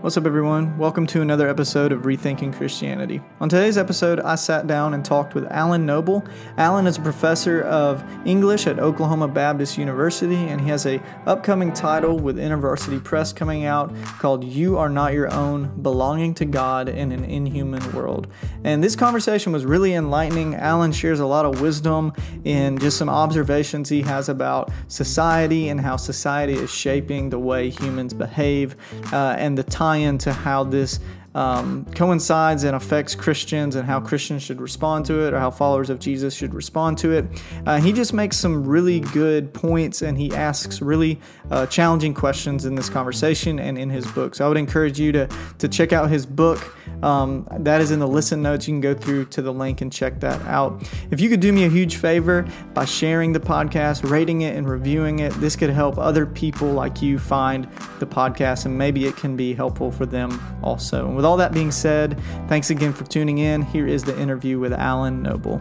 What's up, everyone? Welcome to another episode of Rethinking Christianity. On today's episode, I sat down and talked with Alan Noble. Alan is a professor of English at Oklahoma Baptist University, and he has a upcoming title with InterVarsity Press coming out called "You Are Not Your Own: Belonging to God in an Inhuman World." And this conversation was really enlightening. Alan shares a lot of wisdom in just some observations he has about society and how society is shaping the way humans behave, uh, and the time tie into how this um, coincides and affects Christians and how Christians should respond to it or how followers of Jesus should respond to it. Uh, he just makes some really good points and he asks really uh, challenging questions in this conversation and in his book. So I would encourage you to, to check out his book. Um, that is in the listen notes. You can go through to the link and check that out. If you could do me a huge favor by sharing the podcast, rating it, and reviewing it, this could help other people like you find the podcast and maybe it can be helpful for them also. With all that being said, thanks again for tuning in. Here is the interview with Alan Noble.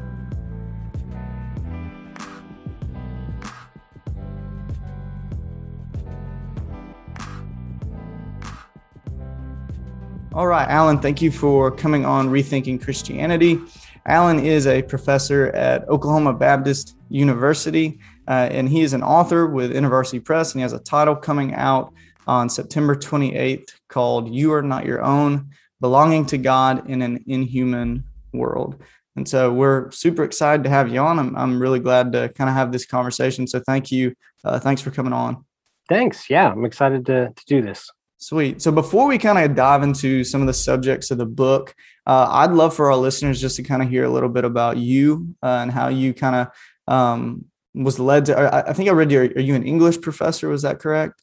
All right, Alan, thank you for coming on Rethinking Christianity. Alan is a professor at Oklahoma Baptist University, uh, and he is an author with InterVarsity Press, and he has a title coming out on September 28th called You Are Not Your Own Belonging to God in an Inhuman World. And so we're super excited to have you on. I'm, I'm really glad to kind of have this conversation. So thank you. Uh, thanks for coming on. Thanks. Yeah, I'm excited to, to do this. Sweet. So before we kind of dive into some of the subjects of the book, uh, I'd love for our listeners just to kind of hear a little bit about you uh, and how you kind of um, was led to. I, I, think I read you. Are you an English professor? Was that correct?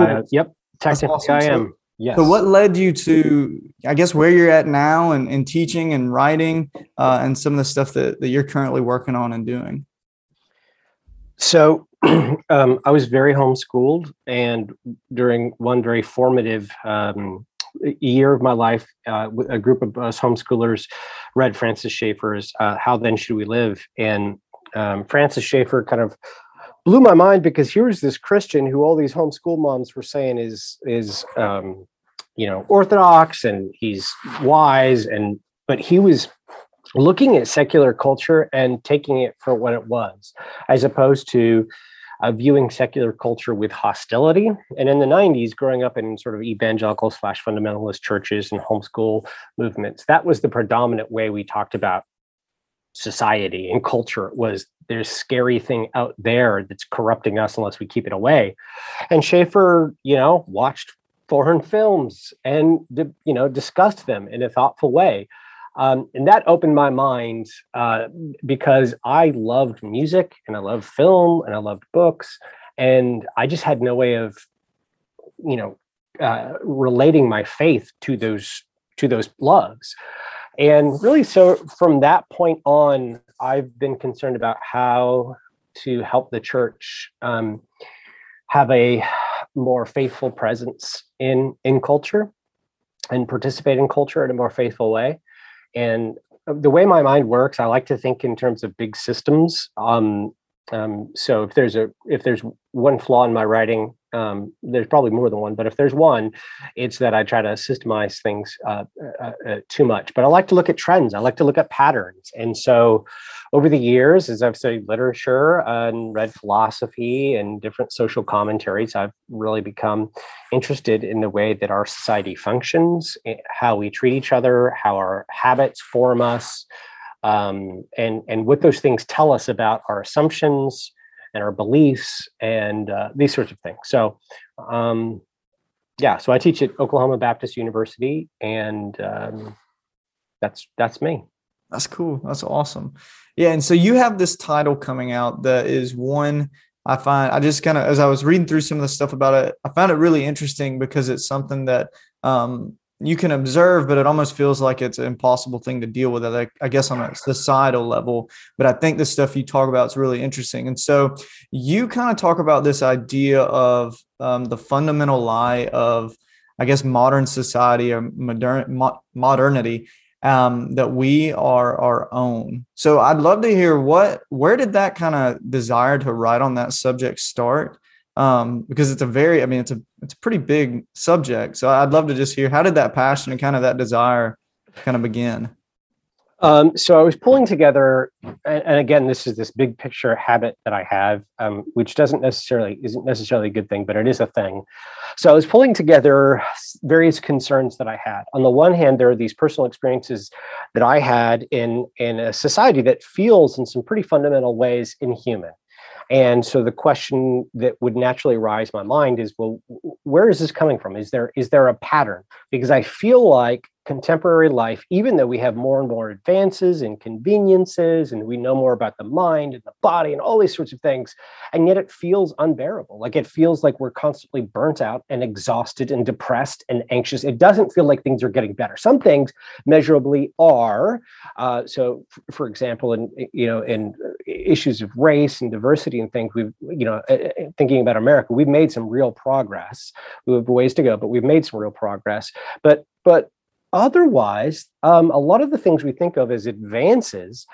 Uh, Yep. Technically, awesome. I am. So, yes. So what led you to, I guess, where you're at now and, and teaching and writing uh, and some of the stuff that, that you're currently working on and doing? So um, I was very homeschooled, and during one very formative um, year of my life, uh, a group of us homeschoolers read Francis Schaeffer's uh, "How Then Should We Live," and um, Francis Schaeffer kind of blew my mind because here's this Christian who all these homeschool moms were saying is is um, you know orthodox and he's wise and but he was looking at secular culture and taking it for what it was, as opposed to uh, viewing secular culture with hostility. And in the 90s, growing up in sort of evangelical slash fundamentalist churches and homeschool movements, that was the predominant way we talked about society and culture was there's scary thing out there that's corrupting us unless we keep it away. And Schaeffer, you know, watched foreign films and you know discussed them in a thoughtful way um, and that opened my mind uh, because I loved music and I loved film and I loved books. And I just had no way of, you know, uh, relating my faith to those to those loves. And really, so from that point on, I've been concerned about how to help the church um, have a more faithful presence in in culture and participate in culture in a more faithful way. And the way my mind works, I like to think in terms of big systems. Um, um, so if there's a if there's one flaw in my writing, um, there's probably more than one, but if there's one, it's that I try to systemize things uh, uh, uh, too much. But I like to look at trends. I like to look at patterns. And so, over the years, as I've studied literature and read philosophy and different social commentaries, I've really become interested in the way that our society functions, eh, how we treat each other, how our habits form us um, and and what those things tell us about our assumptions and our beliefs and uh, these sorts of things. So, um, yeah, so I teach at Oklahoma Baptist University, and um, that's that's me. That's cool. That's awesome. Yeah, and so you have this title coming out that is one I find I just kind of as I was reading through some of the stuff about it, I found it really interesting because it's something that um, you can observe, but it almost feels like it's an impossible thing to deal with. I, I guess on a societal level, but I think the stuff you talk about is really interesting. And so you kind of talk about this idea of um, the fundamental lie of, I guess, modern society or modern mo- modernity um, that we are our own. So I'd love to hear what, where did that kind of desire to write on that subject start? Um, because it's a very, I mean, it's a it's a pretty big subject. So I'd love to just hear how did that passion and kind of that desire kind of begin. Um, so I was pulling together, and, and, again, this is this big picture habit that I have, um, which doesn't necessarily isn't necessarily a good thing, but it is a thing. So I was pulling together various concerns that I had. On the one hand, there are these personal experiences that I had in in a society that feels, in some pretty fundamental ways, inhuman. And so the question that would naturally rise my mind is, well, where is this coming from? Is there is there a pattern? Because I feel like contemporary life, even though we have more and more advances and conveniences and we know more about the mind and the body and all these sorts of things, and yet it feels unbearable. Like it feels like we're constantly burnt out and exhausted and depressed and anxious. It doesn't feel like things are getting better. Some things measurably are. Uh, so, f- for example, in you know in uh, issues of race and diversity and things, we've you know uh, uh, thinking about America, we've made some real progress. We have ways to go, but we've made some real progress. But but Otherwise, um, a lot of the things we think of as advances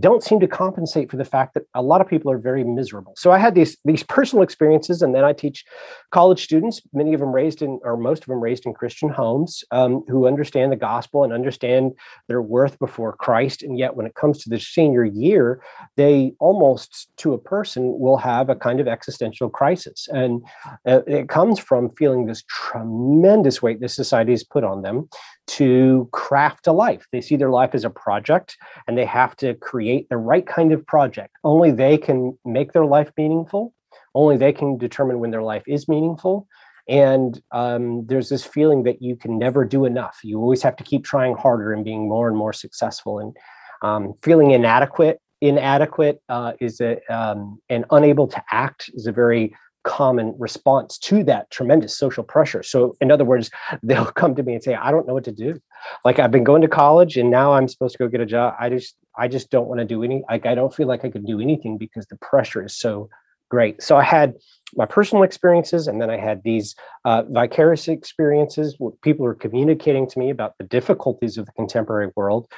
don't seem to compensate for the fact that a lot of people are very miserable. So I had these these personal experiences, and then I teach college students, many of them raised in, or most of them raised in Christian homes, um, who understand the gospel and understand their worth before Christ. And yet, when it comes to the senior year, they almost to a person will have a kind of existential crisis, and uh, it comes from feeling this tremendous weight this society has put on them to craft a life. They see their life as a project and they have to create the right kind of project. Only they can make their life meaningful. Only they can determine when their life is meaningful. And um, there's this feeling that you can never do enough. You always have to keep trying harder and being more and more successful. And um, feeling inadequate, inadequate uh, is a um, and unable to act is a very common response to that tremendous social pressure. So, in other words, they'll come to me and say, "I don't know what to do. Like I've been going to college, and now I'm supposed to go get a job. I just, I just don't want to do any. Like I don't feel like I could do anything because the pressure is so great." So I had my personal experiences, and then I had these uh, vicarious experiences where people were communicating to me about the difficulties of the contemporary world.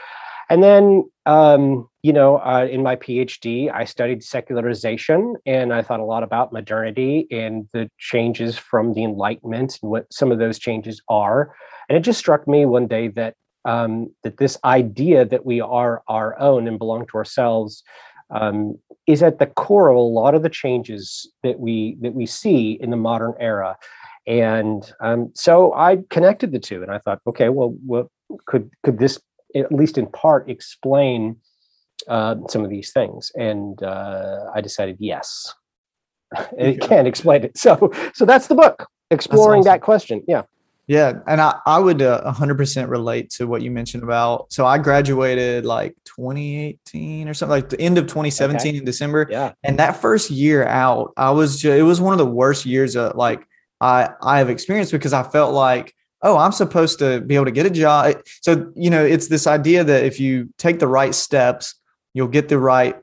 And then, um, you know, uh, in my PhD, I studied secularization and I thought a lot about modernity and the changes from the Enlightenment and what some of those changes are. And it just struck me one day that um, that this idea that we are our own and belong to ourselves um, is at the core of a lot of the changes that we that we see in the modern era. And um, so I connected the two, and I thought, okay, well, what could could this at least in part, explain uh, some of these things. And uh, I decided, yes, it yeah. can explain it. So, so that's the book, exploring awesome. that question. Yeah. Yeah, and I, I would uh, 100% relate to what you mentioned about. So I graduated like 2018 or something, like the end of 2017 okay. in December. Yeah. And that first year out, I was just, it was one of the worst years of like I I have experienced because I felt like oh, I'm supposed to be able to get a job. So, you know, it's this idea that if you take the right steps, you'll get the right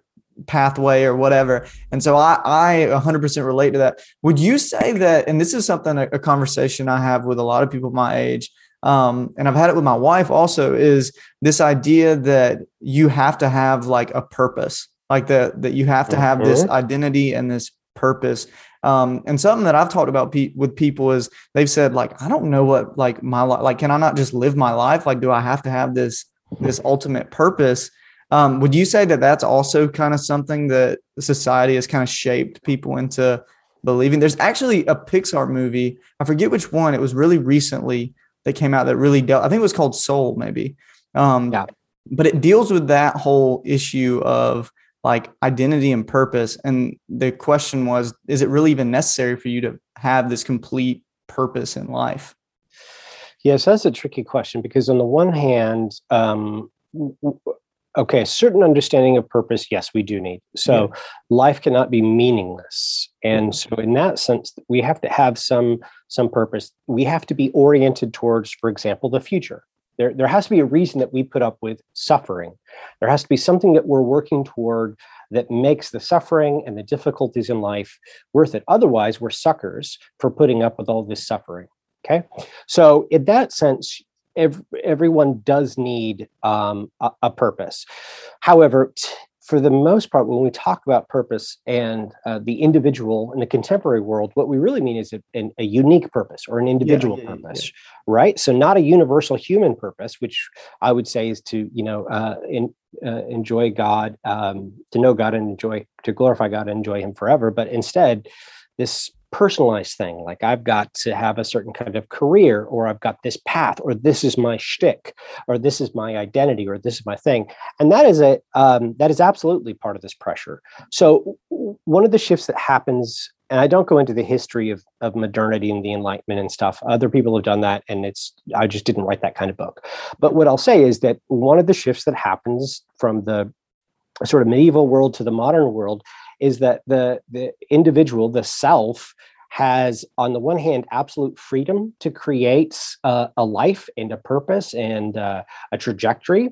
pathway or whatever. And so I, I 100% relate to that. Would you say that, and this is something, a, a conversation I have with a lot of people my age, um, and I've had it with my wife also, is this idea that you have to have like a purpose, like that, that you have to have mm-hmm. this identity and this purpose. Um, and something that I've talked about pe- with people is they've said like, I don't know what like my life, like, can I not just live my life? Like, do I have to have this, this ultimate purpose? Um, would you say that that's also kind of something that society has kind of shaped people into believing? There's actually a Pixar movie. I forget which one. It was really recently that came out that really dealt. I think it was called Soul, maybe. Um, yeah. But it deals with that whole issue of like identity and purpose. And the question was, is it really even necessary for you to have this complete purpose in life? Yes, that's a tricky question because on the one hand, um, okay, a certain understanding of purpose, yes, we do need. So yeah. life cannot be meaningless. And so in that sense, we have to have some some purpose. We have to be oriented towards, for example, the future. There, there has to be a reason that we put up with suffering. There has to be something that we're working toward that makes the suffering and the difficulties in life worth it. Otherwise, we're suckers for putting up with all this suffering. Okay. So, in that sense, every, everyone does need um, a, a, purpose. However, t- for the most part, when we talk about purpose and uh, the individual in the contemporary world, what we really mean is a, a unique purpose or an individual yeah, yeah, purpose, yeah. right? So not a universal human purpose, which I would say is to you know uh, in, uh, enjoy God, um, to know God and enjoy to glorify God and enjoy Him forever, but instead this personalized thing. Like I've got to have a certain kind of career, or I've got this path, or this is my shtick, or this is my identity, or this is my thing. And that is a um, that is absolutely part of this pressure. So one of the shifts that happens, and I don't go into the history of of modernity and the Enlightenment and stuff. Other people have done that, and it's I just didn't write that kind of book. But what I'll say is that one of the shifts that happens from the sort of medieval world to the modern world is that the the individual, the self, has on the one hand absolute freedom to create uh, a life and a purpose and uh, a trajectory,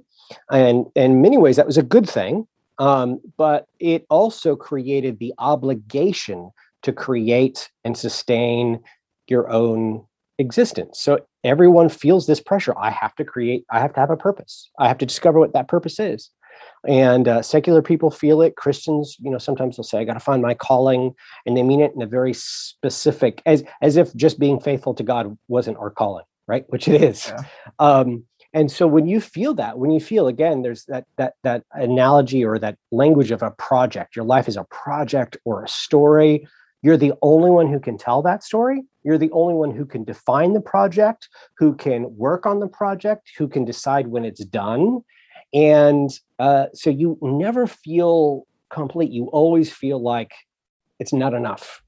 and in many ways that was a good thing. Um, but it also created the obligation to create and sustain your own existence. So everyone feels this pressure. I have to create. I have to have a purpose. I have to discover what that purpose is and uh, secular people feel it. Christians you know sometimes they'll say i got to find my calling and they mean it in a very specific as as if just being faithful to god wasn't our calling right? Which it is. Yeah. um, and so when you feel that when you feel again there's that that that analogy or that language of a project your life is a project or a story you're the only one who can tell that story. You're the only one who can define the project who can work on the project who can decide when it's done and uh, so you never feel complete. You always feel like it's not enough.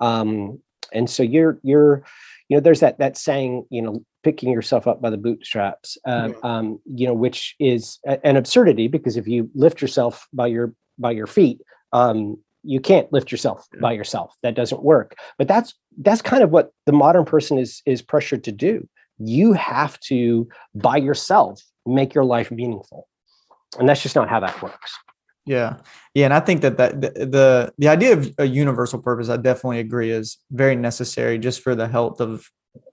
Um, and so you're you're you know there's that that saying you know picking yourself up by the bootstraps uh, um, you know which is a, an absurdity because if you lift yourself by your by your feet um, you can't lift yourself yeah. by yourself. That doesn't work. But that's that's kind of what the modern person is is pressured to do. You have to by yourself make your life meaningful. And that's just not how that works. Yeah. Yeah and i think that that the, the idea of a universal purpose i definitely agree is very necessary just for the health of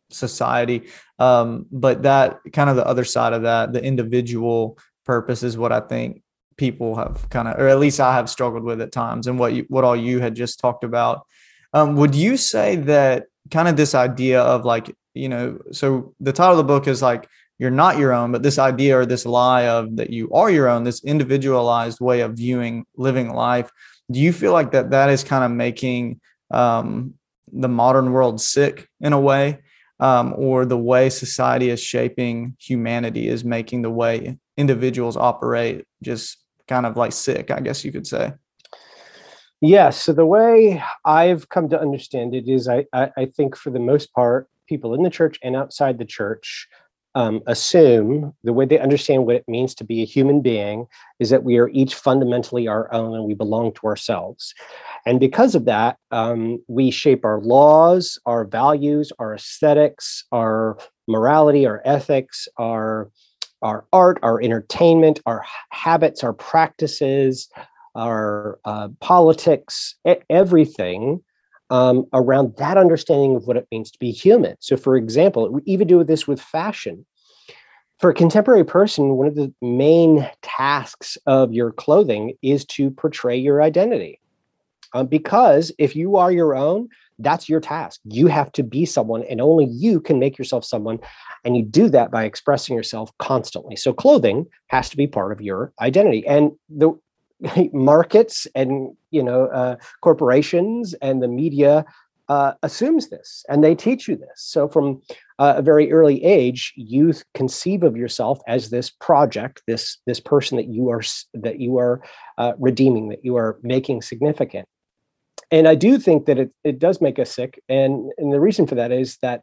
society. Um, but that kind of the other side of that the individual purpose is what i think people have kind of or at least i have struggled with at times and what you what all you had just talked about. Um, would you say that kind of this idea of like you know so the title of the book is like you're not your own, but this idea or this lie of that you are your own, this individualized way of viewing living life, do you feel like that that is kind of making um, the modern world sick in a way, um, or the way society is shaping humanity is making the way individuals operate just kind of like sick, I guess you could say? Yeah. So the way I've come to understand it is, I, I, I think for the most part, people in the church and outside the church um, assume the way they understand what it means to be a human being is that we are each fundamentally our own and we belong to ourselves. And because of that, um, we shape our laws, our values, our aesthetics, our morality, our ethics, our our art, our entertainment, our habits, our practices, our uh, politics, everything um, around that understanding of what it means to be human. So, for example, we even do this with fashion. For a contemporary person, one of the main tasks of your clothing is to portray your identity. Um, because if you are your own, that's your task. You have to be someone, and only you can make yourself someone. And you do that by expressing yourself constantly. So, clothing has to be part of your identity. And the markets and you know uh, corporations and the media uh, assumes this and they teach you this. So from uh, a very early age you conceive of yourself as this project this this person that you are that you are uh, redeeming that you are making significant. And i do think that it, it does make us sick. And and the reason for that is that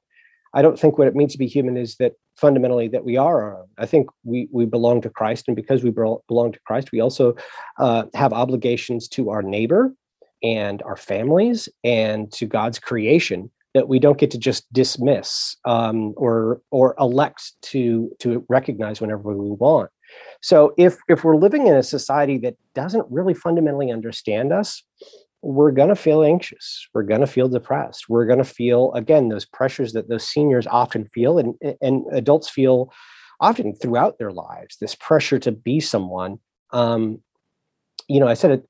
I don't think what it means to be human is that fundamentally that we are our own. I think we we belong to Christ, and because we belong to Christ, we also uh, have obligations to our neighbor and our families and to God's creation that we don't get to just dismiss um, or or elect to to recognize whenever we want. So if if we're living in a society that doesn't really fundamentally understand us, we're going to feel anxious. We're going to feel depressed. We're going to feel again those pressures that those seniors often feel and and adults feel often throughout their lives this pressure to be someone. Um, you know, I said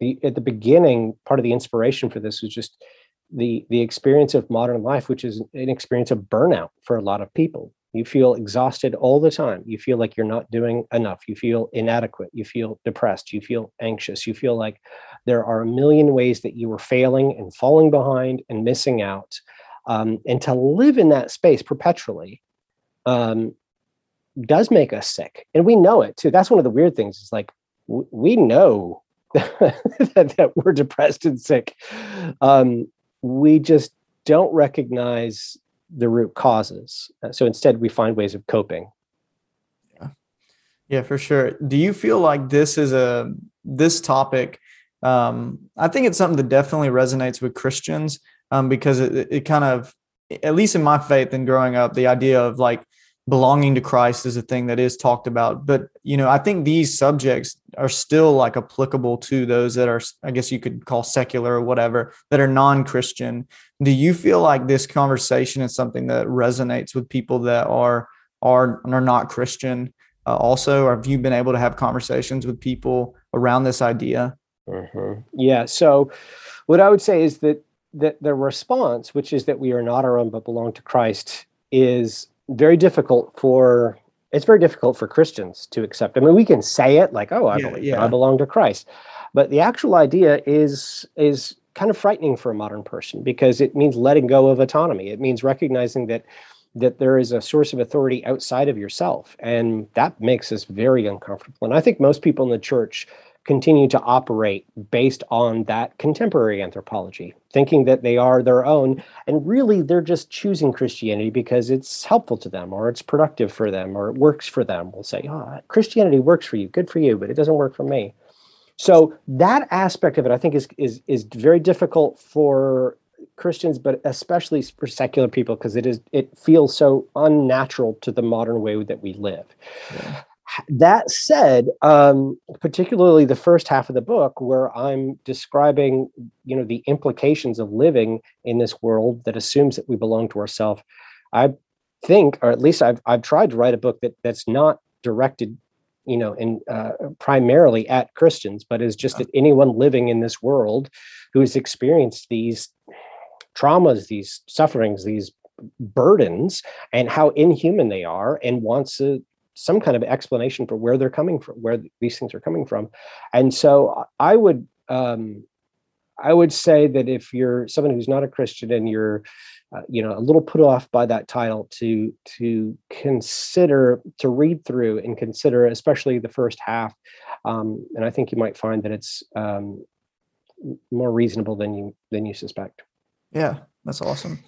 the, at the beginning, part of the inspiration for this was just the the experience of modern life, which is an experience of burnout for a lot of people. You feel exhausted all the time. You feel like you're not doing enough. You feel inadequate. You feel depressed. You feel anxious. You feel like there are a million ways that you are failing and falling behind and missing out. Um, and to live in that space perpetually um, does make us sick. And we know it too. That's one of the weird things is like we know that, that, we're depressed and sick. Um, we just don't recognize the root causes. Uh, so instead, we find ways of coping. Yeah, yeah, for sure. Do you feel like this is a this topic? Um, I think it's something that definitely resonates with Christians um, because it, it kind of, at least in my faith and growing up, the idea of like belonging to Christ is a thing that is talked about. But you know, I think these subjects are still like applicable to those that are, I guess you could call secular or whatever, that are non-Christian. Do you feel like this conversation is something that resonates with people that are are are not Christian? Uh, also, or have you been able to have conversations with people around this idea? Mm-hmm. Yeah. So, what I would say is that that the response, which is that we are not our own but belong to Christ, is very difficult for it's very difficult for Christians to accept. I mean, we can say it like, "Oh, I yeah, believe yeah. I belong to Christ," but the actual idea is is kind of frightening for a modern person because it means letting go of autonomy. It means recognizing that that there is a source of authority outside of yourself, and that makes us very uncomfortable. And I think most people in the church continue to operate based on that contemporary anthropology, thinking that they are their own. And really, they're just choosing Christianity because it's helpful to them or it's productive for them or it works for them. We'll say, oh, Christianity works for you, good for you, but it doesn't work for me. So that aspect of it, I think, is is is very difficult for Christians, but especially for secular people, because it is it feels so unnatural to the modern way that we live. Yeah that said um, particularly the first half of the book where i'm describing you know the implications of living in this world that assumes that we belong to ourselves i think or at least i've, I've tried to write a book that that's not directed you know in uh, primarily at christians but is just at anyone living in this world who has experienced these traumas these sufferings these burdens and how inhuman they are and wants to some kind of explanation for where they're coming from, where these things are coming from. And so I would um, I would say that if you're someone who's not a Christian and you're uh, you know a little put off by that title to to consider to read through and consider especially the first half um, and i think you might find that it's um, more reasonable than you than you suspect yeah that's awesome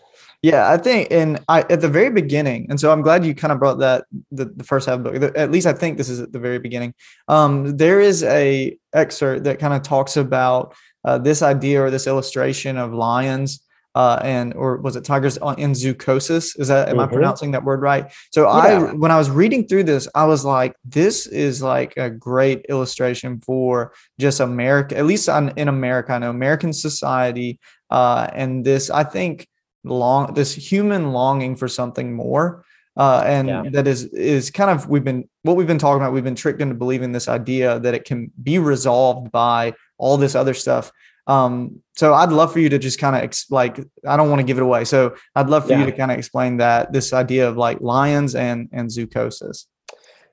yeah, I think, and I at the very beginning, and so I'm glad you kind of brought that the, the first half book. At least I think this is at the very beginning. Um, there is a excerpt that kind of talks about uh, this idea or this illustration of lions. Uh, and or was it tigers in zoochosis? Is that am mm-hmm. I pronouncing that word right? So yeah. I when I was reading through this, I was like, this is like a great illustration for just America, at least on, in America. I know American society, uh, and this I think long this human longing for something more uh, and yeah. that is is kind of we've been what we've been talking about we've been tricked into believing this idea that it can be resolved by all this other stuff um, so i'd love for you to just kind of ex- like i don't want to give it away so i'd love for yeah. you to kind of explain that this idea of like lions and and zoochosis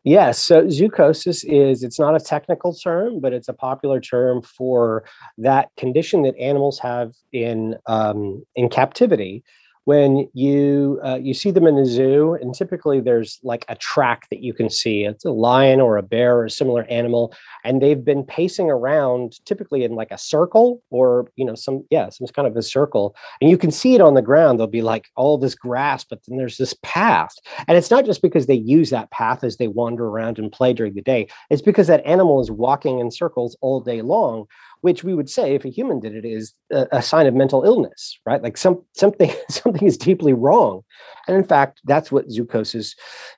Yes. So zoochosis is, it's not a technical term, but it's a popular term for that condition that animals have in, um, in captivity when you uh, you see them in the zoo and typically there's like a track that you can see. It's a lion or a bear or a similar animal and they've been pacing around typically in like a circle or you know some yeah some kind of a circle and you can see it on the ground. There'll be like all this grass but then there's this path and it's not just because they use that path as they wander around and play during the day. It's because that animal is walking in circles all day long which we would say if a human did it is a, a sign of mental illness, right? Like some something something is deeply wrong, and in fact, that's what zoochosis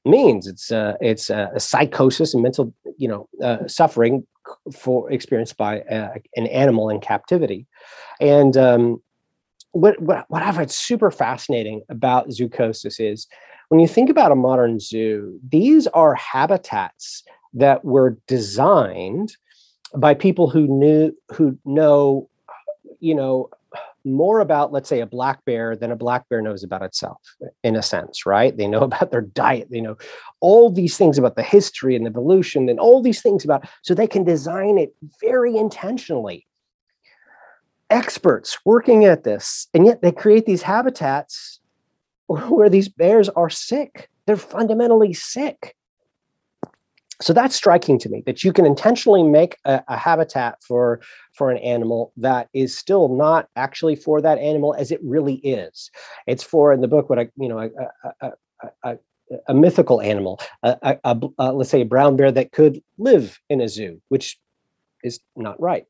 means. It's uh, it's a, a psychosis and mental you know uh, suffering for experienced by uh, an animal in captivity, and um, what, what what I find super fascinating about zoochosis is when you think about a modern zoo, these are habitats that were designed by people who knew who know you know more about let's say a black bear than a black bear knows about itself in a sense right? They know about their diet they know all these things about the history and evolution and all these things about so they can design it very intentionally. Experts working at this and yet they create these habitats where these bears are sick. They're fundamentally sick so that's striking to me that you can intentionally make a, a, habitat for for an animal that is still not actually for that animal as it really is. It's for in the book what i you know a, a, a mythical animal a let's say a brown bear that could live in a zoo which is not right.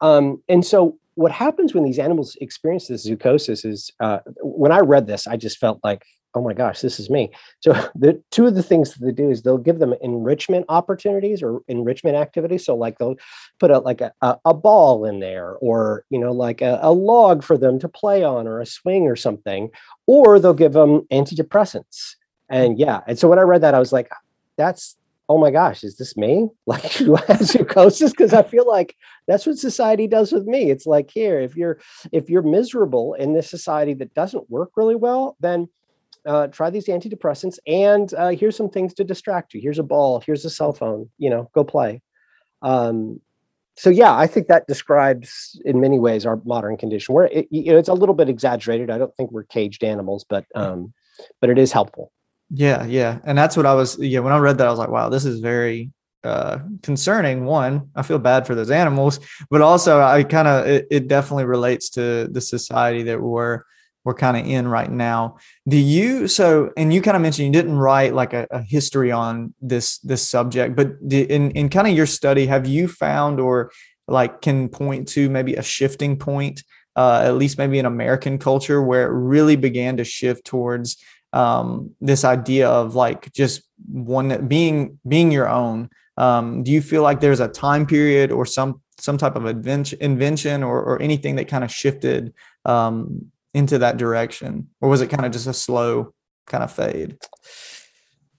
Um, and so what happens when these animals experience this zoochosis is uh, when i read this i just felt like oh my gosh, this is me. So the two of the things that they do is they'll give them enrichment opportunities or enrichment activities. So like they'll put a like a, a ball in there or you know like a, a log for them to play on or a swing or something, or they'll give them antidepressants. And yeah, and so when I read that, I was like, that's oh my gosh, is this me? Like who has psychosis? Because I feel like that's what society does with me. It's like here, if you're if you're miserable in this society that doesn't work really well, then uh, try these antidepressants and uh, here's some things to distract you. Here's a ball. Here's a cell phone. You know go play. Um, so yeah i think that describes in many ways our modern condition. Where it, you know, it's a little bit exaggerated. I don't think we're caged animals but um, but it is helpful. Yeah yeah. And that's what i was yeah when i read that i was like wow this is very uh, concerning one. I feel bad for those animals but also i kind of it, it definitely relates to the society that we're we're kind of in right now. Do you so and you kind of mentioned you didn't write like a, a history on this this subject, but in in kind of your study, have you found or like can point to maybe a shifting point, uh, at least maybe in American culture, where it really began to shift towards um, this idea of like just one being being your own. Um, do you feel like there's a time period or some some type of invention, invention or, or anything that kind of shifted um, into that direction or was it kind of just a slow kind of fade?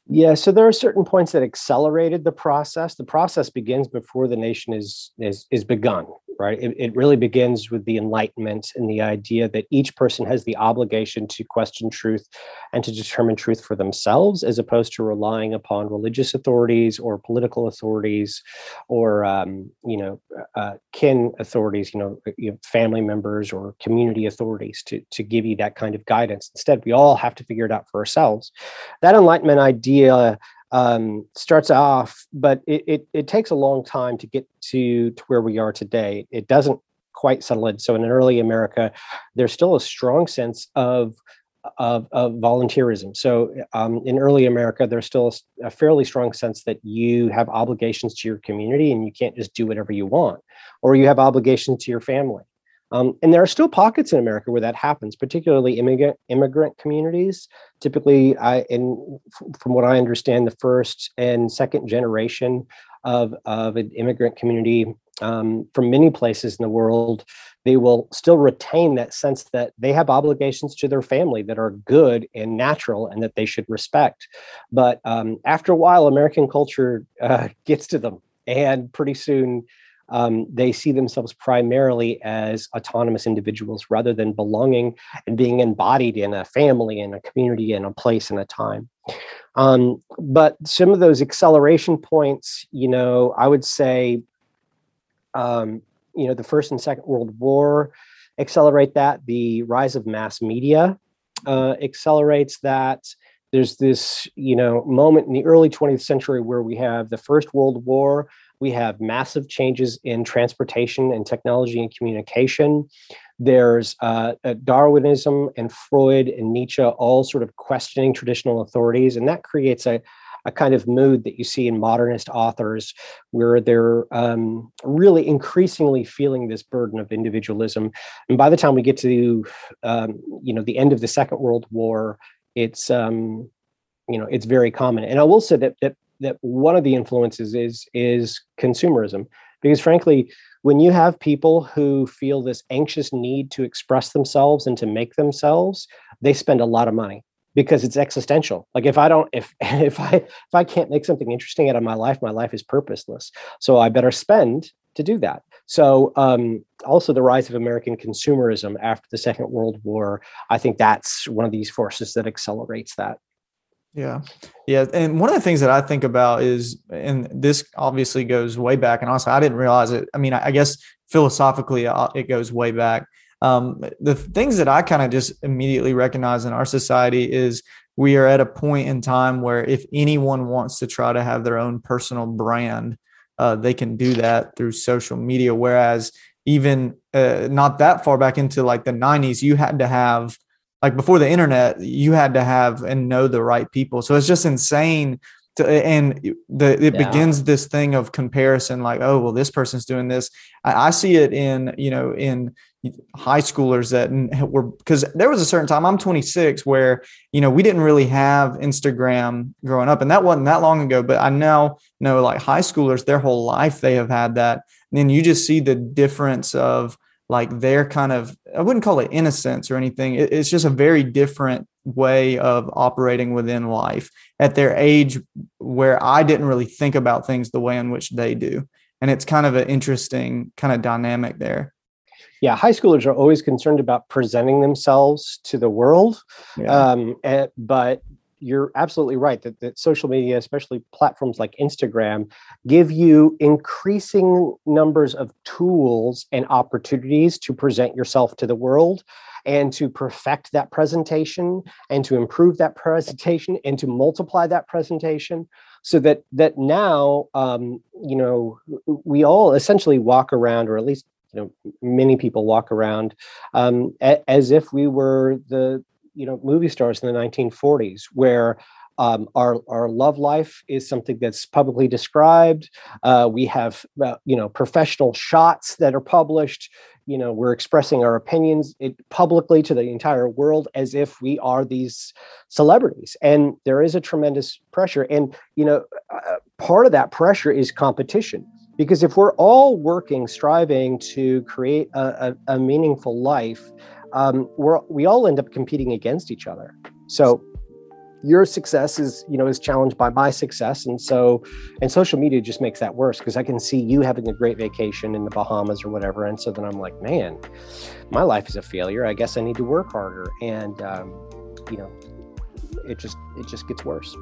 Yeah so there are certain points that accelerated the process. The process begins before the nation is is is begun right? It, it really begins with the Enlightenment and the idea that each person has the obligation to question truth and to determine truth for themselves, as opposed to relying upon religious authorities or political authorities or, um, you know, uh, kin authorities, you know, you know, family members or community authorities to, to give you that kind of guidance. Instead, we all have to figure it out for ourselves. That Enlightenment idea um, starts off, but it, it, it takes a long time to get to, to where we are today. It doesn't quite settle in. So in early America, there's still a strong sense of of, of volunteerism. So um, in early America, there's still a, a, fairly strong sense that you have obligations to your community and you can't just do whatever you want, or you have obligations to your family. Um, and there are still pockets in America where that happens, particularly immigrant immigrant communities. Typically, I, in from what I understand, the first and second generation of of an immigrant community um, from many places in the world, they will still retain that sense that they have obligations to their family that are good and natural and that they should respect. But um, after a while, American culture uh, gets to them, and pretty soon um, they see themselves primarily as autonomous individuals rather than belonging and being embodied in a family, in a community, in a place, in a time. Um, but some of those acceleration points, you know, I would say, um, you know, the First and Second World War accelerate that. The rise of mass media uh, accelerates that there's this you know moment in the early 20th century where we have the first world war we have massive changes in transportation and technology and communication. There's uh, uh, Darwinism and Freud and Nietzsche all sort of questioning traditional authorities, and that creates a, a kind of mood that you see in modernist authors where they're um, really increasingly feeling this burden of individualism. And by the time we get to um, you know the end of the Second World War, it's um, you know it's very common. And I will say that that that one of the influences is is consumerism because frankly when you have people who feel this anxious need to express themselves and to make themselves they spend a lot of money because it's existential like if i don't if if i if i can't make something interesting out of my life my life is purposeless so i better spend to do that. So, um, also the rise of American consumerism after the Second World War, I think that's one of these forces that accelerates that. Yeah. Yeah. And one of the things that I think about is, and this obviously goes way back. And honestly, I didn't realize it. I mean, I guess philosophically, uh, it goes way back. Um, the things that I kind of just immediately recognize in our society is we are at a point in time where if anyone wants to try to have their own personal brand, uh, they can do that through social media. Whereas even uh, not that far back into like the 90s, you had to have like before the internet, you had to have and know the right people. So it's just insane to, and the it yeah. begins this thing of comparison like oh well this person's doing this I, I, see it in you know in high schoolers that were because there was a certain time i'm 26 where you know we didn't really have instagram growing up and that wasn't that long ago but i now know like high schoolers their whole life they have had that and then you just see the difference of like their kind of i wouldn't call it innocence or anything it, it's just a very different way of operating within life at their age where I didn't really think about things the way in which they do. And it's kind of an interesting kind of dynamic there. Yeah, high schoolers are always concerned about presenting themselves to the world. Yeah. Um, and, but you're absolutely right that, that social media, especially platforms like Instagram, give you increasing numbers of tools and opportunities to present yourself to the world and to perfect that presentation and to improve that presentation and to multiply that presentation so that that now um, you know we all essentially walk around or at least you know many people walk around um, a, as if we were the you know movie stars in the 1940s where um, our our love life is something that's publicly described. Uh, we have uh, you know professional shots that are published. You know we're expressing our opinions publicly to the entire world as if we are these celebrities. And there is a tremendous pressure. And you know uh, part of that pressure is competition. Because if we're all working striving to create a, a, a meaningful life um, we're, we all end up competing against each other. So your success is you know is challenged by my success. And so and social media just makes that worse because i can see you having a great vacation in the bahamas or whatever. And so then i'm like man my life is a failure. I guess i need to work harder. And um, you know it just it just gets worse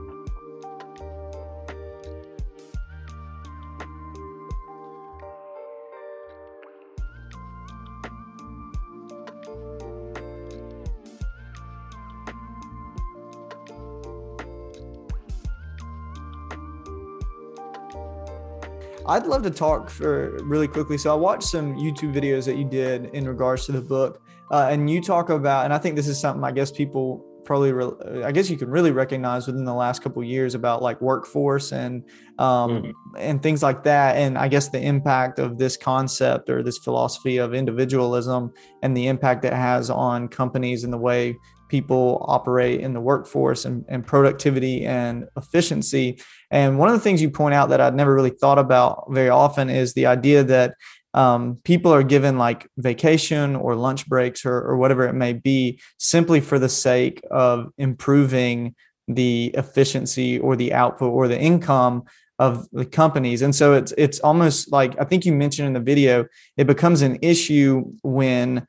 I'd love to talk for really quickly. So I watched some YouTube videos that you did in regards to the book, uh, and you talk about, and I think this is something I guess people probably, re- I guess you can really recognize within the last couple years about like workforce and um, mm-hmm. and things like that, and I guess the impact of this concept or this philosophy of individualism and the impact it has on companies and the way people operate in the workforce and, and productivity and efficiency. And one of the things you point out that I'd never really thought about very often is the idea that um, people are given like vacation or lunch breaks or, or whatever it may be simply for the sake of improving the efficiency or the output or the income of the companies and so it's it's almost like i think you mentioned in the video it becomes an issue when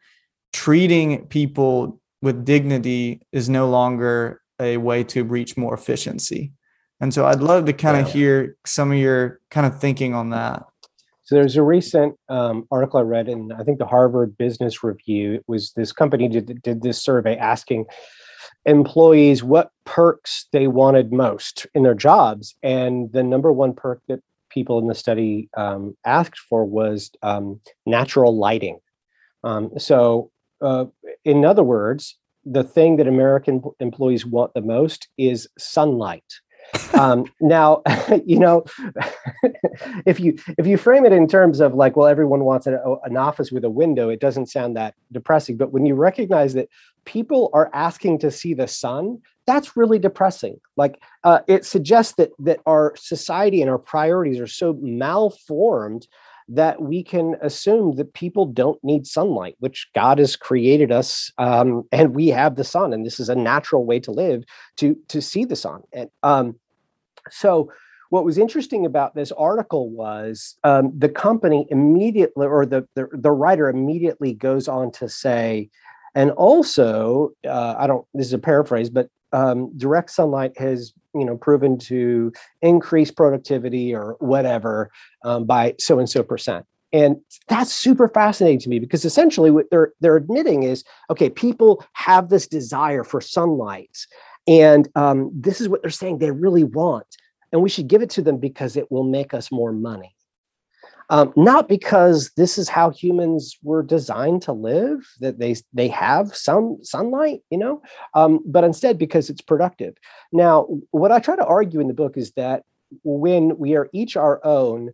treating people with dignity is no longer a way to reach more efficiency. And so I'd love to kind of hear some of your kind of thinking on that. So there's a recent um, article I read in I think the Harvard Business Review. It was this company did, did this survey asking employees what perks they wanted most in their jobs, and the number one perk that people in the study um, asked for was um, natural lighting. Um, so uh, in other words, the thing that American employees want the most is sunlight. um, now, you know, if you if you frame it in terms of like, well, everyone wants an, an office with a window, it doesn't sound that depressing. But when you recognize that people are asking to see the sun, that's really depressing. Like, uh, it suggests that that our society and our priorities are so malformed that we can assume that people don't need sunlight, which God has created us, um, and we have the sun, and this is a natural way to live to to see the sun. And um, so, what was interesting about this article was um, the company immediately, or the, the, the writer immediately goes on to say, and also, uh, I don't. This is a paraphrase, but um, direct sunlight has you know proven to increase productivity or whatever um, by so and so percent and that's super fascinating to me because essentially what they're they're admitting is okay people have this desire for sunlight and um, this is what they're saying they really want and we should give it to them because it will make us more money. Um, not because this is how humans were designed to live, that they they have some sunlight, you know, um, but instead because it's productive. Now, what I try to argue in the book is that when we are each our own,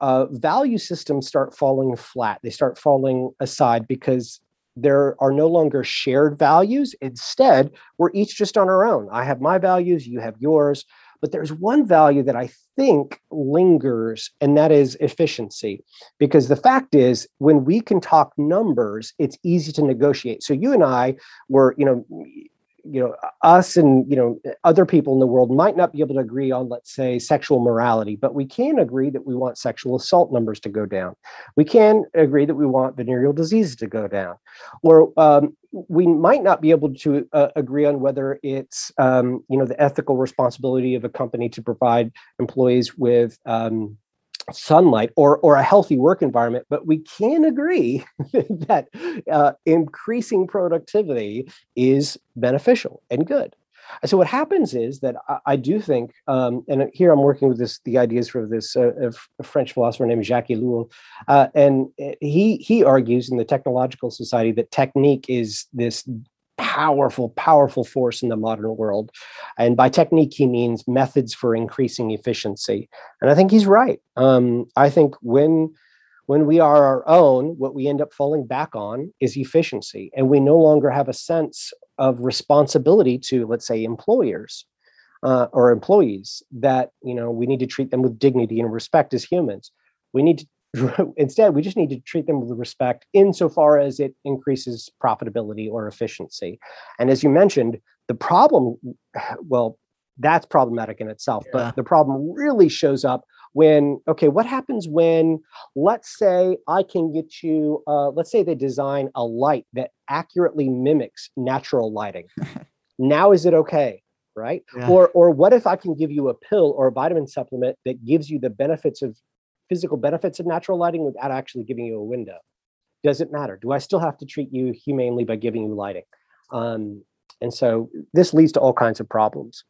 uh, value systems start falling flat. They start falling aside because there are no longer shared values. Instead, we're each just on our own. I have my values, you have yours. But there's one value that I think lingers, and that is efficiency. Because the fact is, when we can talk numbers, it's easy to negotiate. So you and I were, you know, you know us and you know other people in the world might not be able to agree on let's say sexual morality but we can agree that we want sexual assault numbers to go down. We can agree that we want venereal diseases to go down. Or um, we might not be able to uh, agree on whether it's um, you know the ethical responsibility of a company to provide employees with um, sunlight or or a healthy work environment but we can agree that uh, increasing productivity is beneficial and good. So what happens is that i, I do think um, and here i'm working with this the ideas for this uh, french philosopher named jacques ellul uh, and uh, he he argues in the technological society that technique is this powerful, powerful force in the modern world. And by technique, he means methods for increasing efficiency. And I think he's right. Um, I think when when we are our own, what we end up falling back on is efficiency, and we no longer have a sense of responsibility to, let's say, employers. Uh, or employees that you know we need to treat them with dignity and respect as humans we need to Instead, we just need to treat them with respect insofar as it increases profitability or efficiency. And as you mentioned, the problem, well, that's problematic in itself, yeah. but the problem really shows up when, okay, what happens when, let's say, I can get you, uh, let's say they design a light that accurately mimics natural lighting. now, is it okay? right yeah. or or what if i can give you a pill or a vitamin supplement that gives you the benefits of physical benefits of natural lighting without actually giving you a window? Does it matter? Do I still have to treat you humanely by giving you lighting? Um, and so this leads to all kinds of problems.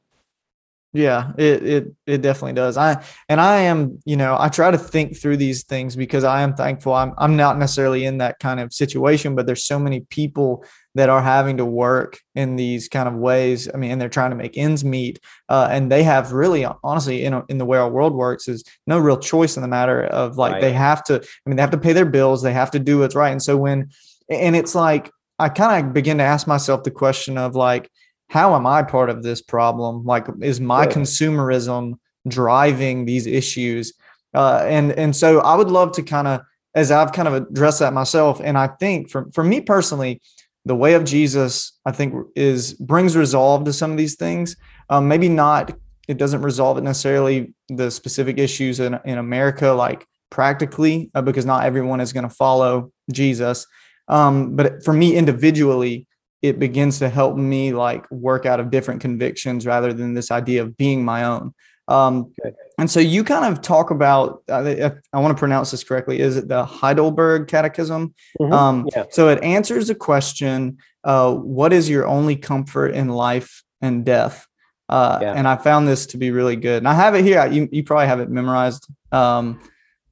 Yeah, it it it definitely does. I and I am, you know, I try to think through these things because I am thankful. I'm I'm not necessarily in that kind of situation, but there's so many people that are having to work in these kind of ways. I mean, and they're trying to make ends meet, uh, and they have really, honestly, in a, in the way our world works, is no real choice in the matter of like right. they have to. I mean, they have to pay their bills, they have to do what's right, and so when, and it's like I kind of begin to ask myself the question of like how am I part of this problem? Like, is my consumerism driving these issues? Uh, and and so I would love to kind of, as I've kind of addressed that myself, and I think for for me personally, the way of Jesus, I think, is brings resolve to some of these things. Um, maybe not, it doesn't resolve it necessarily the specific issues in in America, like practically, uh, because not everyone is going to follow Jesus. Um, but for me individually, it begins to help me like work out of different convictions rather than this idea of being my own. Um, okay. And so you kind of talk about, uh, I want to pronounce this correctly, is it the Heidelberg Catechism? Mm-hmm. Um, yeah. So it answers the question uh, What is your only comfort in life and death? Uh, yeah. And I found this to be really good. And I have it here. You, you probably have it memorized. Um,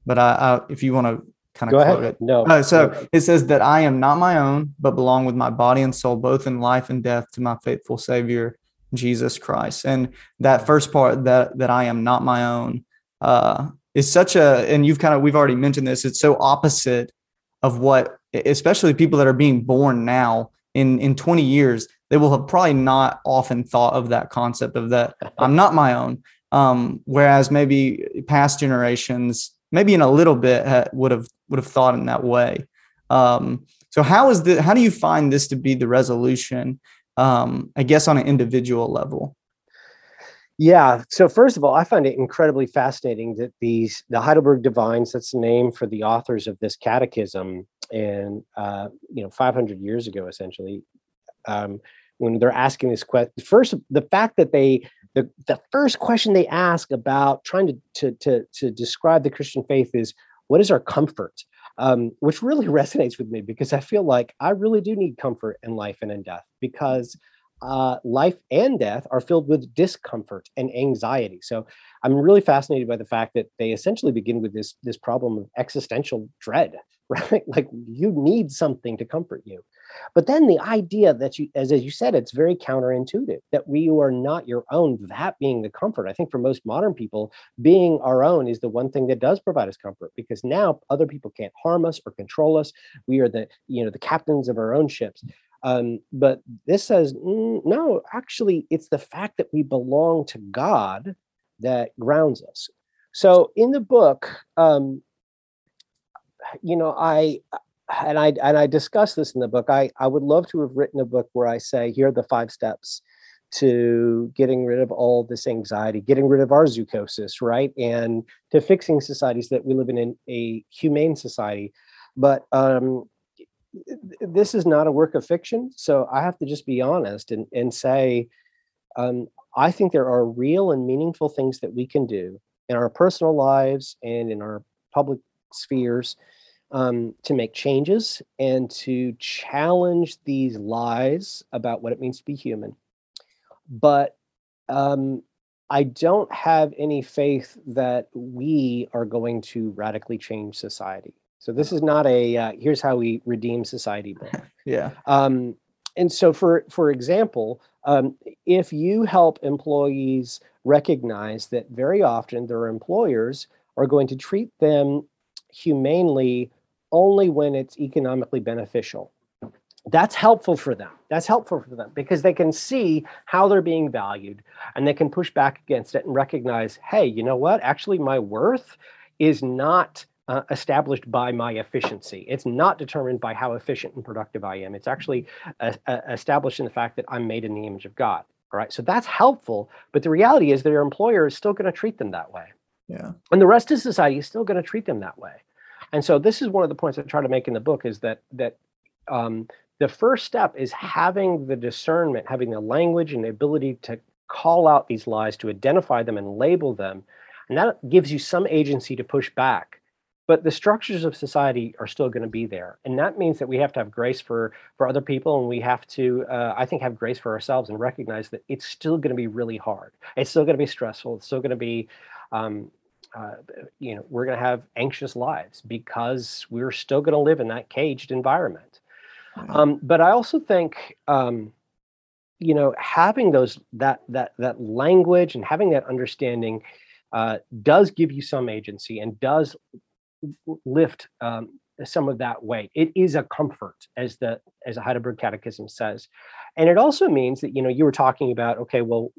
but I, I, if you want to kind of Go quote ahead. it. No. Uh, so it says that I am not my own, but belong with my body and soul, both in life and death, to my faithful Savior, Jesus Christ. And that first part that that I am not my own uh, is such a, and you've kind of we've already mentioned this. It's so opposite of what, especially people that are being born now. In in 20 years, they will have probably not often thought of that concept of that I'm not my own. Um, whereas maybe past generations maybe in a little bit ha- would have would have thought in that way. Um, so how is the how do you find this to be the resolution? Um, I guess on an individual level. Yeah. So first of all, I find it incredibly fascinating that these the Heidelberg Divines, that's the name for the authors of this catechism, and uh, you know, 500 years ago, essentially, um, when they're asking this question, first the fact that they the the first question they ask about trying to to to, to describe the Christian faith is what is our comfort, um, which really resonates with me because I feel like I really do need comfort in life and in death because uh, life and death are filled with discomfort and anxiety. So I'm really fascinated by the fact that they essentially begin with this this problem of existential dread, right? Like you need something to comfort you. But then the idea that you, as, as you said, it's very counterintuitive that we are not your own, that being the comfort. I think for most modern people, being our own is the one thing that does provide us comfort because now other people can't harm us or control us. We are the, you know, the captains of our own ships. Um, but this says, mm, no, actually, it's the fact that we belong to God that grounds us. So in the book, um, you know, I and I and I discuss this in the book. I I would love to have written a book where I say here are the five steps to getting rid of all this anxiety, getting rid of our zoochosis, right, and to fixing societies that we live in, in a humane society. But um, this is not a work of fiction, so I have to just be honest and and say. Um, I think there are real and meaningful things that we can do in our personal lives and in our public spheres um, to make changes and to challenge these lies about what it means to be human. But um, I don't have any faith that we are going to radically change society. So this is not a uh, here's how we redeem society book. yeah. Um, and so, for for example, um, if you help employees recognize that very often their employers are going to treat them humanely only when it's economically beneficial. That's helpful for them. That's helpful for them because they can see how they're being valued and they can push back against it and recognize, hey, you know what? Actually, my worth is not uh, established by my efficiency. It's not determined by how efficient and productive I am. It's actually uh, uh, established in the fact that I'm made in the image of God. All right. So that's helpful. But the reality is their employer is still going to treat them that way. Yeah. And the rest of society is still going to treat them that way. And so this is one of the points I try to make in the book is that that um, the first step is having the discernment, having the language and the ability to call out these lies, to identify them and label them. And that gives you some agency to push back. But the structures of society are still going to be there. And that means that we have to have grace for, for other people. And we have to, uh, I think, have grace for ourselves and recognize that it's still going to be really hard. It's still going to be stressful. It's still going to be um, uh, you know we're going to have anxious lives because we're still going to live in that caged environment. Um, but i also think um, you know having those that that that language and having that understanding uh, does give you some agency and does lift um, some of that weight. It is a comfort as the as the heidelberg catechism says. And it also means that you know you were talking about okay well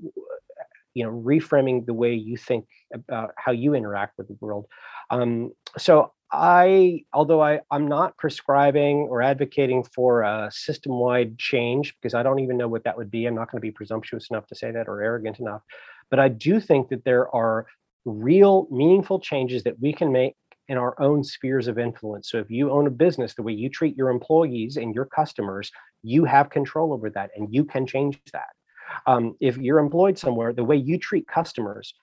you know reframing the way you think about how you interact with the world um, so i although i i'm not prescribing or advocating for a system-wide change because i don't even know what that would be i'm not going to be presumptuous enough to say that or arrogant enough but i do think that there are real meaningful changes that we can make in our own spheres of influence. So if you own a business, the way you treat your employees and your customers, you have control over that and you can change that. Um, if you're employed somewhere, the way you treat customers,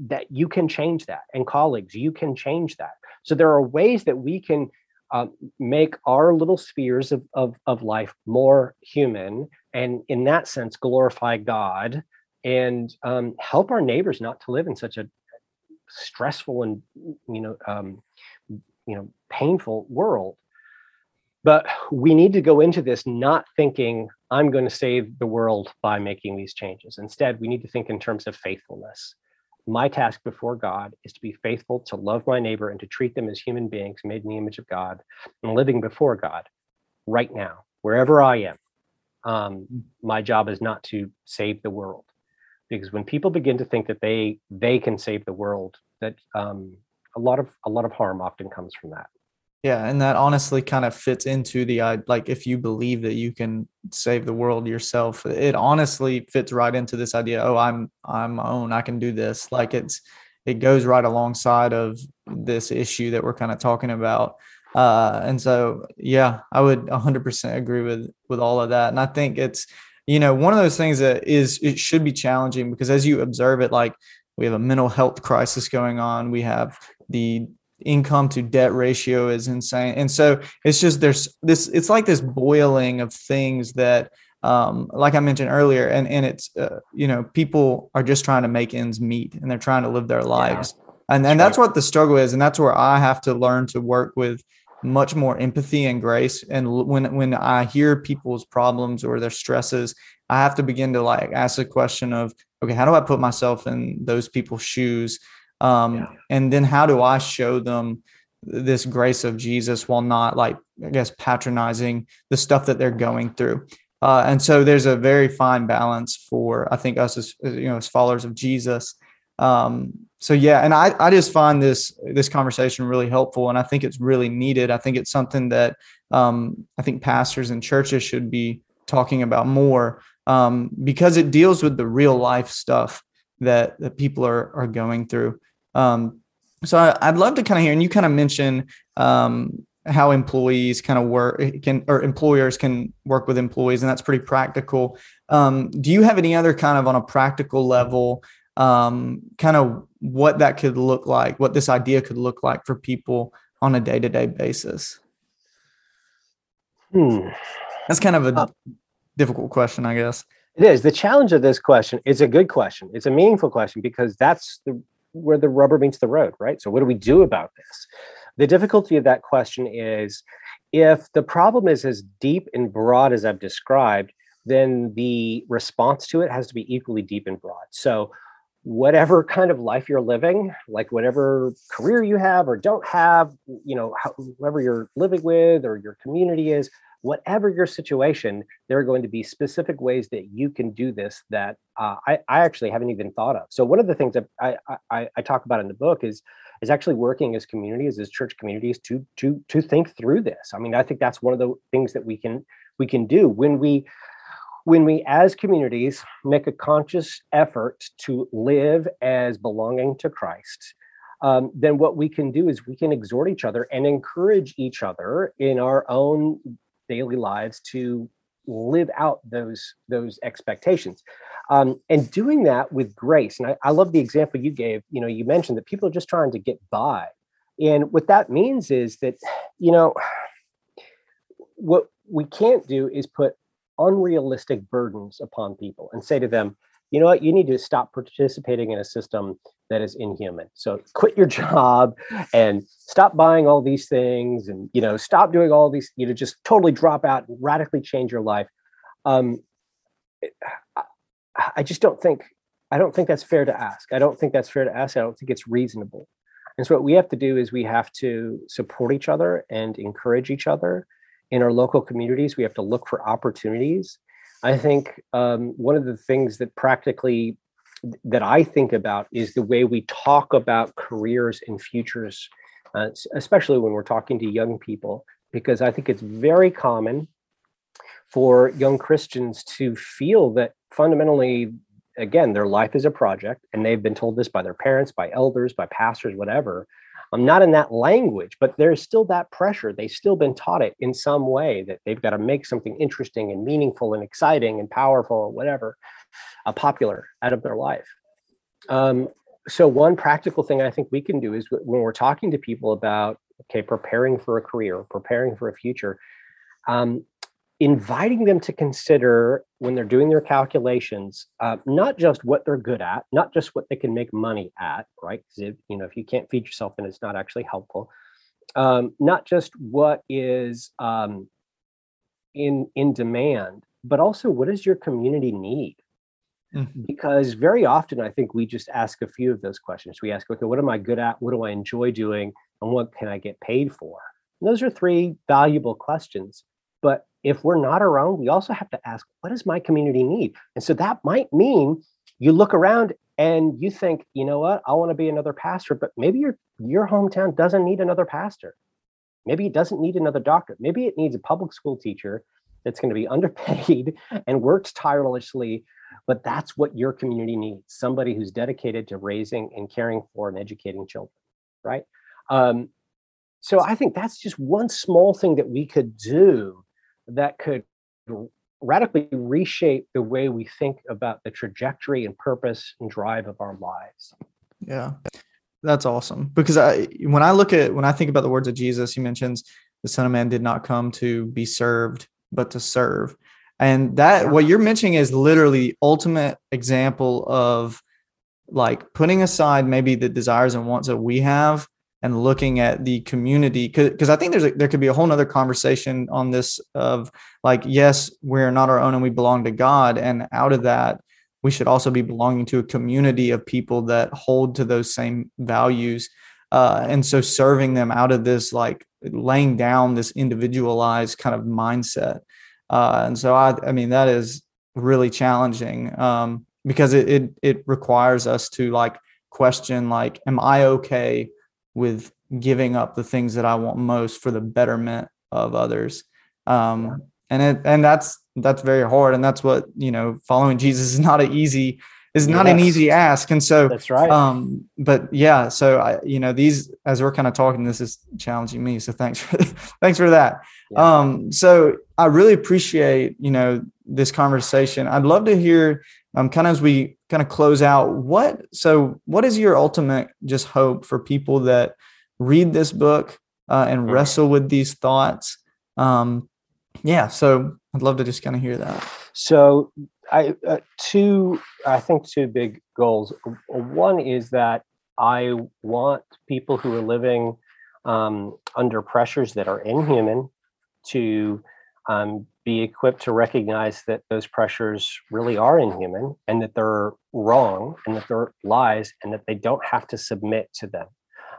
that you can change that, and colleagues, you can change that. So there are ways that we can uh, make our little spheres of, of, of life more human, and in that sense, glorify God and um, help our neighbors not to live in such a stressful and you know um, you know painful world but we need to go into this not thinking, I'm going to save the world by making these changes. Instead, we need to think in terms of faithfulness. My task before God is to be faithful, to love my neighbor, and to treat them as human beings made in the image of God and living before God right now, wherever I am. Um, my job is not to save the world because when people begin to think that they they can save the world that um, a lot of a lot of harm often comes from that yeah, and that honestly kind of fits into the like if you believe that you can save the world yourself. It honestly fits right into this idea. Oh, I'm I'm my own. I can do this. Like it's it goes right alongside of this issue that we're kind of talking about. Uh, and so, yeah, I would 100% agree with with all of that. And I think it's you know one of those things that is it should be challenging because as you observe it, like we have a mental health crisis going on. We have the income to debt ratio is insane. And so it's just there's this it's like this boiling of things that um, like I mentioned earlier, and and it's uh, you know people are just trying to make ends meet and they're trying to live their lives, yeah. and and that's what the struggle is, and that's where I have to learn to work with much more empathy and grace. And when when I hear people's problems or their stresses, I have to begin to like ask the question of okay, how do I put myself in those people's shoes? Um, yeah. And then how do I show them this grace of Jesus while not like, I guess, patronizing the stuff that they're going through? Uh, and so there's a very fine balance for, I think, us as, you know, as followers of Jesus. Um, so yeah, and I, I just find this this conversation really helpful, and I think it's really needed. I think it's something that um, I think pastors and churches should be talking about more um, because it deals with the real life stuff that that people are are going through. Um, so I, would love to kind of hear, and you kind of mentioned um, how employees kind of work can or employers can work with employees, and that's pretty practical. Um, do you have any other kind of on a practical level, um, kind of what that could look like, what this idea could look like for people on a day to day basis? Hmm. That's kind of a uh, difficult question, I guess. It is. The challenge of this question It's a good question. It's a meaningful question because that's the where the rubber meets the road, right? So what do we do about this? The difficulty of that question is if the problem is as deep and broad as I've described, then the response to it has to be equally deep and broad. So whatever kind of life you're living, like whatever career you have or don't have, you know, whoever you're living with or your community is, whatever your situation, there are going to be specific ways that you can do this that uh, I, I, actually haven't even thought of. So one of the things that I, I, I, talk about in the book is is actually working as communities, as church communities, to to to think through this. I mean, I think that's one of the things that we can we can do when we when we as communities make a conscious effort to live as belonging to Christ. Um, then what we can do is we can exhort each other and encourage each other in our own daily lives to live out those those expectations. Um, and doing that with grace and I, I love the example you gave you know you mentioned that people are just trying to get by. And what that means is that you know what we can't do is put unrealistic burdens upon people and say to them you know what? You need to stop participating in a system that is inhuman. So quit your job and stop buying all these things and you know stop doing all these you know just totally drop out and radically change your life. Um i just don't think i don't think that's fair to ask. I don't think that's fair to ask. I don't think it's reasonable. And so what we have to do is we have to support each other and encourage each other. In our local communities we have to look for opportunities I think um, one of the things that practically that I think about is the way we talk about careers and futures, uh, especially when we're talking to young people, because I think it's very common for young Christians to feel that fundamentally, again, their life is a project, and they've been told this by their parents, by elders, by pastors, whatever, I'm not in that language, but there's still that pressure. They've still been taught it in some way that they've got to make something interesting and meaningful and exciting and powerful whatever, uh, popular out of their life. Um, so one practical thing I think we can do is when we're talking to people about okay, preparing for a career, preparing for a future, um, inviting them to consider when they're doing their calculations uh, not just what they're good at not just what they can make money at right? Because you know if you can't feed yourself then it's not actually helpful. Um, not just what is um, in in demand but also what does your community need? Mm-hmm. because very often i think we just ask a few of those questions. We ask okay what am i good at? What do i enjoy doing? And what can i get paid for? And those are three valuable questions but if we're not around, we also have to ask, what does my community need? And so that might mean you look around and you think, you know what, I want to be another pastor, but maybe your your hometown doesn't need another pastor. Maybe it doesn't need another doctor. Maybe it needs a public school teacher that's going to be underpaid and works tirelessly but that's what your community needs somebody who's dedicated to raising and caring for and educating children right um, so i think that's just one small thing that we could do that could radically reshape the way we think about the trajectory and purpose and drive of our lives. Yeah that's awesome because i when i look at when i think about the words of jesus he mentions the son of man did not come to be served but to serve. And that what you're mentioning is literally ultimate example of like putting aside maybe the desires and wants that we have and looking at the community because i think there's a, there could be a whole nother conversation on this of like yes we're not our own and we belong to god and out of that we should also be belonging to a community of people that hold to those same values uh, and so serving them out of this like laying down this individualized kind of mindset uh, and so I, I mean, that is really challenging um, because it, it, it requires us to like question, like, am I okay with giving up the things that I want most for the betterment of others? Um, and it, and that's, that's very hard. And that's what, you know, following Jesus is not an easy, is not an easy ask. And so that's right. Um, but yeah, so I, you know, these, as we're kind of talking, this is challenging me. So thanks for, thanks for that. Yeah. Um, so I really appreciate, you know, this conversation. I'd love to hear, um, kind of as we kind of close out, what, so what is your ultimate just hope for people that read this book uh, and mm-hmm. wrestle with these thoughts? Um, yeah. So I'd love to just kind of hear that. So I, uh, two, I think two big goals. One is that I want people who are living um, under pressures that are inhuman to um, be equipped to recognize that those pressures really are inhuman and that they're wrong and that they're lies and that they don't have to submit to them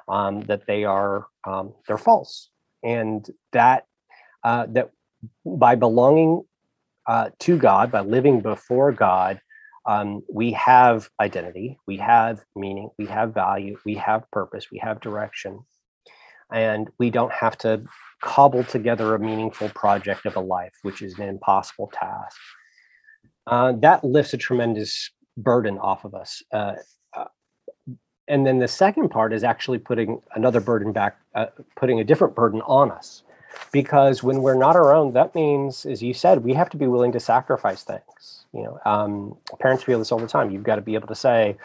um, that they are um, they're false. And that uh, that by belonging uh, to god by living before god um, we have identity we have meaning we have value we have purpose we have direction. And we don't have to cobble together a meaningful project of a life, which is an impossible task. Uh, that lifts a tremendous burden off of us. Uh, uh, and then the second part is actually putting another burden back, uh, putting a different burden on us. Because when we're not our own, that means, as you said, we have to be willing to sacrifice things. You know, um, parents feel this all the time. You've got to be able to say,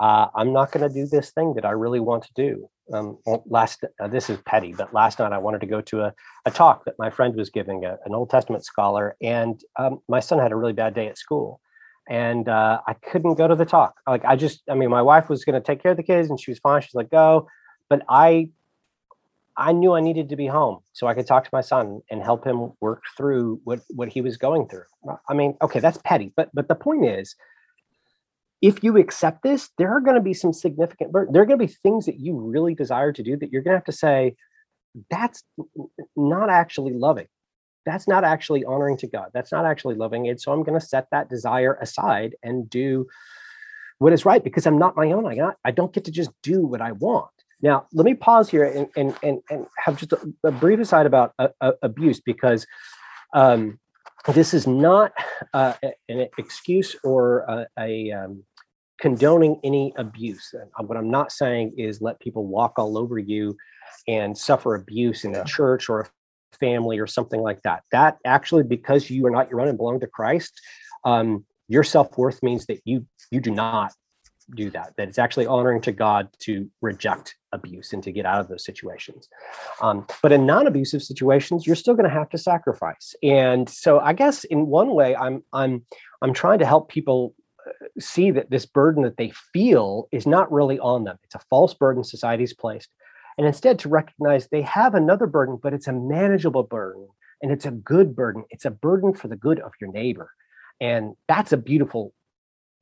uh, I'm not going to do this thing that I really want to do um, last uh, this is petty, but last night I wanted to go to a, a talk that my friend was giving, a, an Old Testament scholar, and um, my son had a really bad day at school, and uh, I couldn't go to the talk. Like I just, I mean, my wife was going to take care of the kids, and she was fine. She's like, go, but I, I knew I needed to be home so I could talk to my son and help him work through what what he was going through. I mean, okay, that's petty, but but the point is if you accept this, there are going to be some significant burden. There are going to be things that you really desire to do that you're going to have to say, that's not actually loving. That's not actually honoring to God. That's not actually loving it. So I'm going to set that desire aside and do what is right because I'm not my own. I got, I don't get to just do what I want. Now, let me pause here and and and, and have just a, a brief aside about uh, uh, abuse because um, this is not uh, an excuse or a, a um, condoning any abuse. And what I'm not saying is let people walk all over you and suffer abuse in a church or a family or something like that. That actually, because you are not your own and belong to Christ, um, your self worth means that you you do not do that. That it's actually honoring to God to reject abuse and to get out of those situations. Um, but in non-abusive situations, you're still going to have to sacrifice. And so, I guess in one way, I'm I'm I'm trying to help people see that this burden that they feel is not really on them. It's a false burden society's placed. And instead to recognize they have another burden, but it's a manageable burden and it's a good burden. It's a burden for the good of your neighbor. And that's a beautiful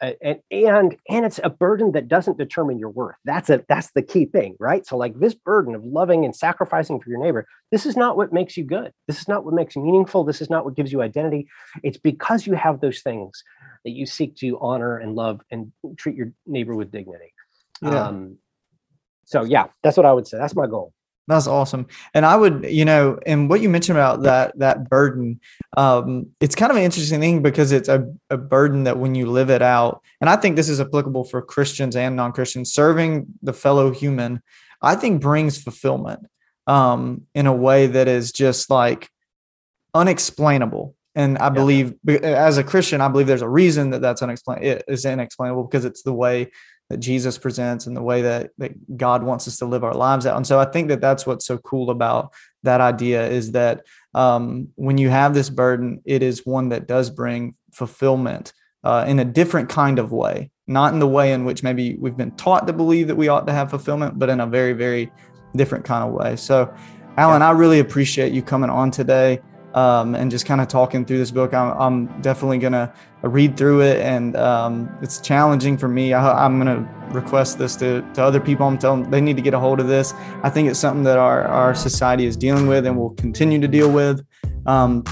and and and it's a burden that doesn't determine your worth that's a that's the key thing right so like this burden of loving and sacrificing for your neighbor this is not what makes you good this is not what makes you meaningful this is not what gives you identity it's because you have those things that you seek to honor and love and treat your neighbor with dignity. Yeah. Um, so yeah, that's what I would say. That's my goal. That's awesome. And I would, you know, and what you mentioned about that that burden, um, it's kind of an interesting thing because it's a, a burden that when you live it out, and I think this is applicable for Christians and non-Christians, serving the fellow human, I think brings fulfillment um, in a way that is just like unexplainable. And I believe, as a Christian, I believe there's a reason that that's unexplainable. It is inexplainable because it's the way that Jesus presents and the way that, that God wants us to live our lives out. And so I think that that's what's so cool about that idea is that um, when you have this burden, it is one that does bring fulfillment uh, in a different kind of way, not in the way in which maybe we've been taught to believe that we ought to have fulfillment, but in a very, very different kind of way. So, Alan, yeah. I really appreciate you coming on today um, and just kind of talking through this book. I'm, I'm definitely going to read through it, and um, it's challenging for me. I, am going to request this to, to other people. I'm telling them they need to get a hold of this. I think it's something that our, our society is dealing with and will continue to deal with. Um,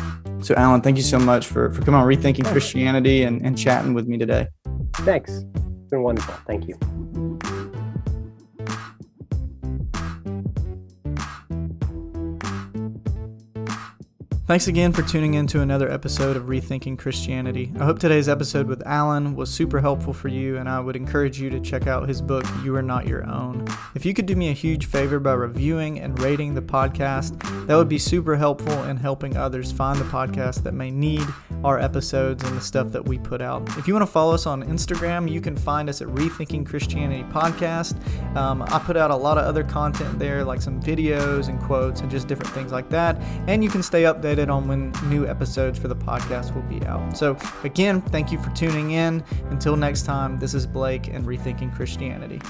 so, Alan, thank you so much for, for coming on Rethinking Christianity and, and chatting with me today. Thanks. It's been wonderful. Thank you. Thanks again for tuning in to another episode of Rethinking Christianity. I hope today's episode with Alan was super helpful for you, and I would encourage you to check out his book, You Are Not Your Own. If you could do me a huge favor by reviewing and rating the podcast, that would be super helpful in helping others find the podcast that may need our episodes and the stuff that we put out. If you want to follow us on Instagram, you can find us at Rethinking Christianity Podcast. Um, I put out a lot of other content there, like some videos and quotes and just different things like that. And you can stay updated updated on when new episodes for the podcast will be out. So, again, thank you for tuning in. Until next time, this is Blake and Rethinking Christianity.